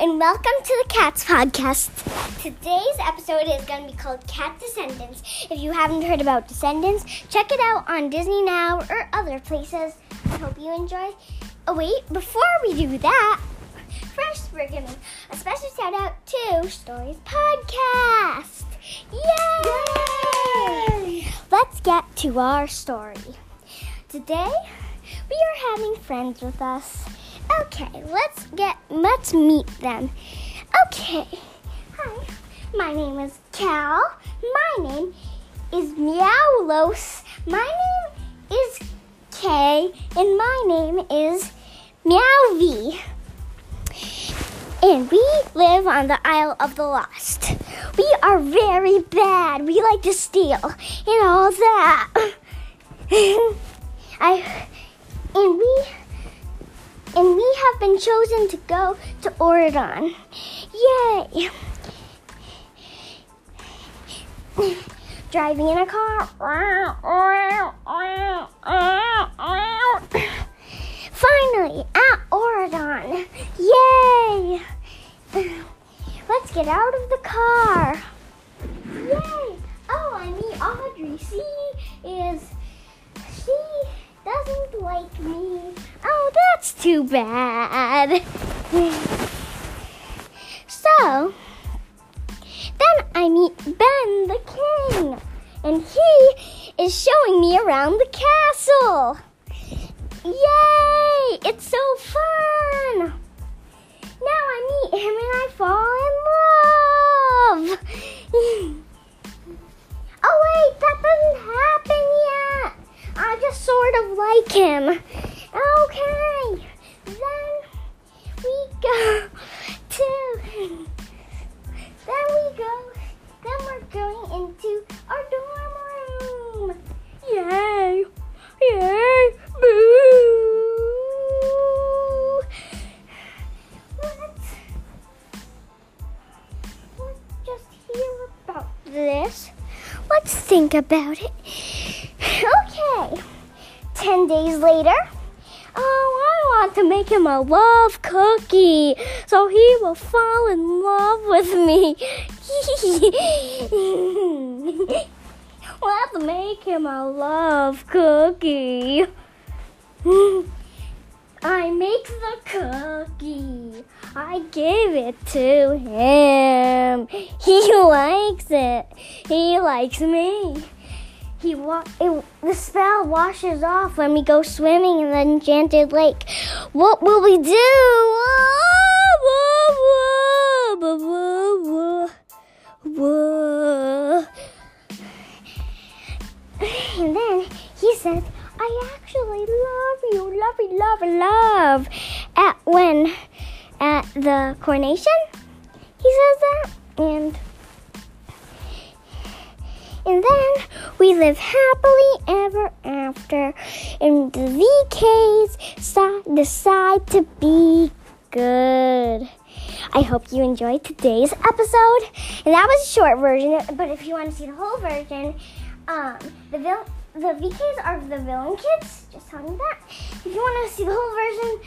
and welcome to the Cats Podcast. Today's episode is going to be called Cat Descendants. If you haven't heard about Descendants, check it out on Disney Now or other places. I hope you enjoy. Oh, wait, before we do that, first we're giving a special shout out to Stories Podcast. Yay! Let's get to our story. Today, we are having friends with us. Okay, let's get let's meet them. Okay. Hi. My name is Cal. My name is Meowlos. My name is Kay and my name is Meovie. And we live on the Isle of the Lost. We are very bad. We like to steal and all that. I and we and we have been chosen to go to Auradon. Yay! Driving in a car. Finally, at Auradon. Yay! Let's get out of the car. Yay! Oh, I meet Audrey. She is. She doesn't like me. That's too bad. so, then I meet Ben the King, and he is showing me around the castle. Yay! It's so fun! Now I meet him and I fall in love. oh, wait, that doesn't happen yet. I just sort of like him. Okay, then we go to. Then we go. Then we're going into our dorm room. Yay! Yay! Boo! Let's, let's just hear about this. Let's think about it. Okay. Ten days later. Oh, I want to make him a love cookie so he will fall in love with me. to make him a love cookie. I make the cookie. I give it to him. He likes it. He likes me. He wa- it, the spell washes off when we go swimming in the enchanted lake. What will we do? And then he says, I actually love you, love you, love, love. At when at the coronation, he says that, and and then we live happily ever after, and the VKs decide to be good. I hope you enjoyed today's episode, and that was a short version. But if you want to see the whole version, um, the vil- the VKs are the villain kids. Just telling you that. If you want to see the whole version,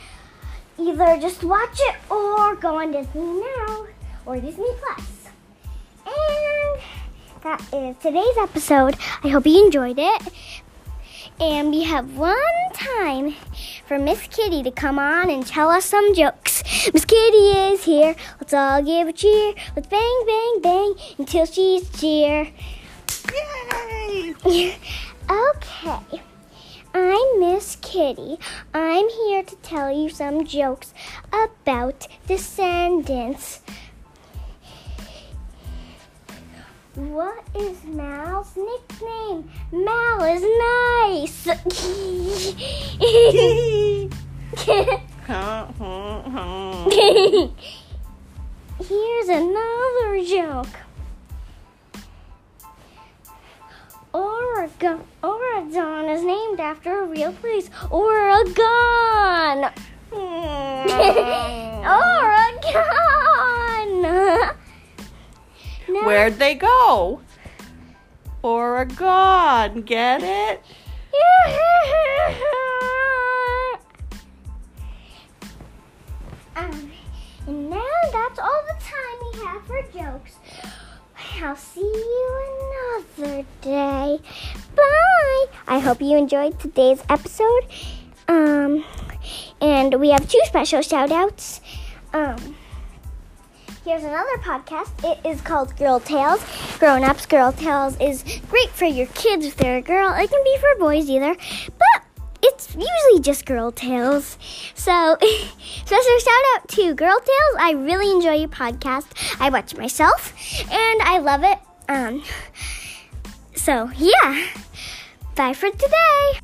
either just watch it or go on Disney Now or Disney Plus. That is today's episode. I hope you enjoyed it. And we have one time for Miss Kitty to come on and tell us some jokes. Miss Kitty is here. Let's all give a cheer. Let's bang, bang, bang until she's cheer. Yay! okay. I'm Miss Kitty. I'm here to tell you some jokes about descendants. What is Mal's nickname? Mal is nice. Here's another joke. Auradon, Auradon is named after a real place, Oregon. Hmm. Oregon. Now- Where'd they go? Oregon, get it? um, and now that's all the time we have for jokes. I'll see you another day. Bye. I hope you enjoyed today's episode. Um, and we have two special shout outs. Um, Here's another podcast. It is called Girl Tales. Grown Ups Girl Tales is great for your kids if they're a girl. It can be for boys either, but it's usually just Girl Tales. So, special shout out to Girl Tales. I really enjoy your podcast. I watch myself and I love it. Um, so, yeah. Bye for today.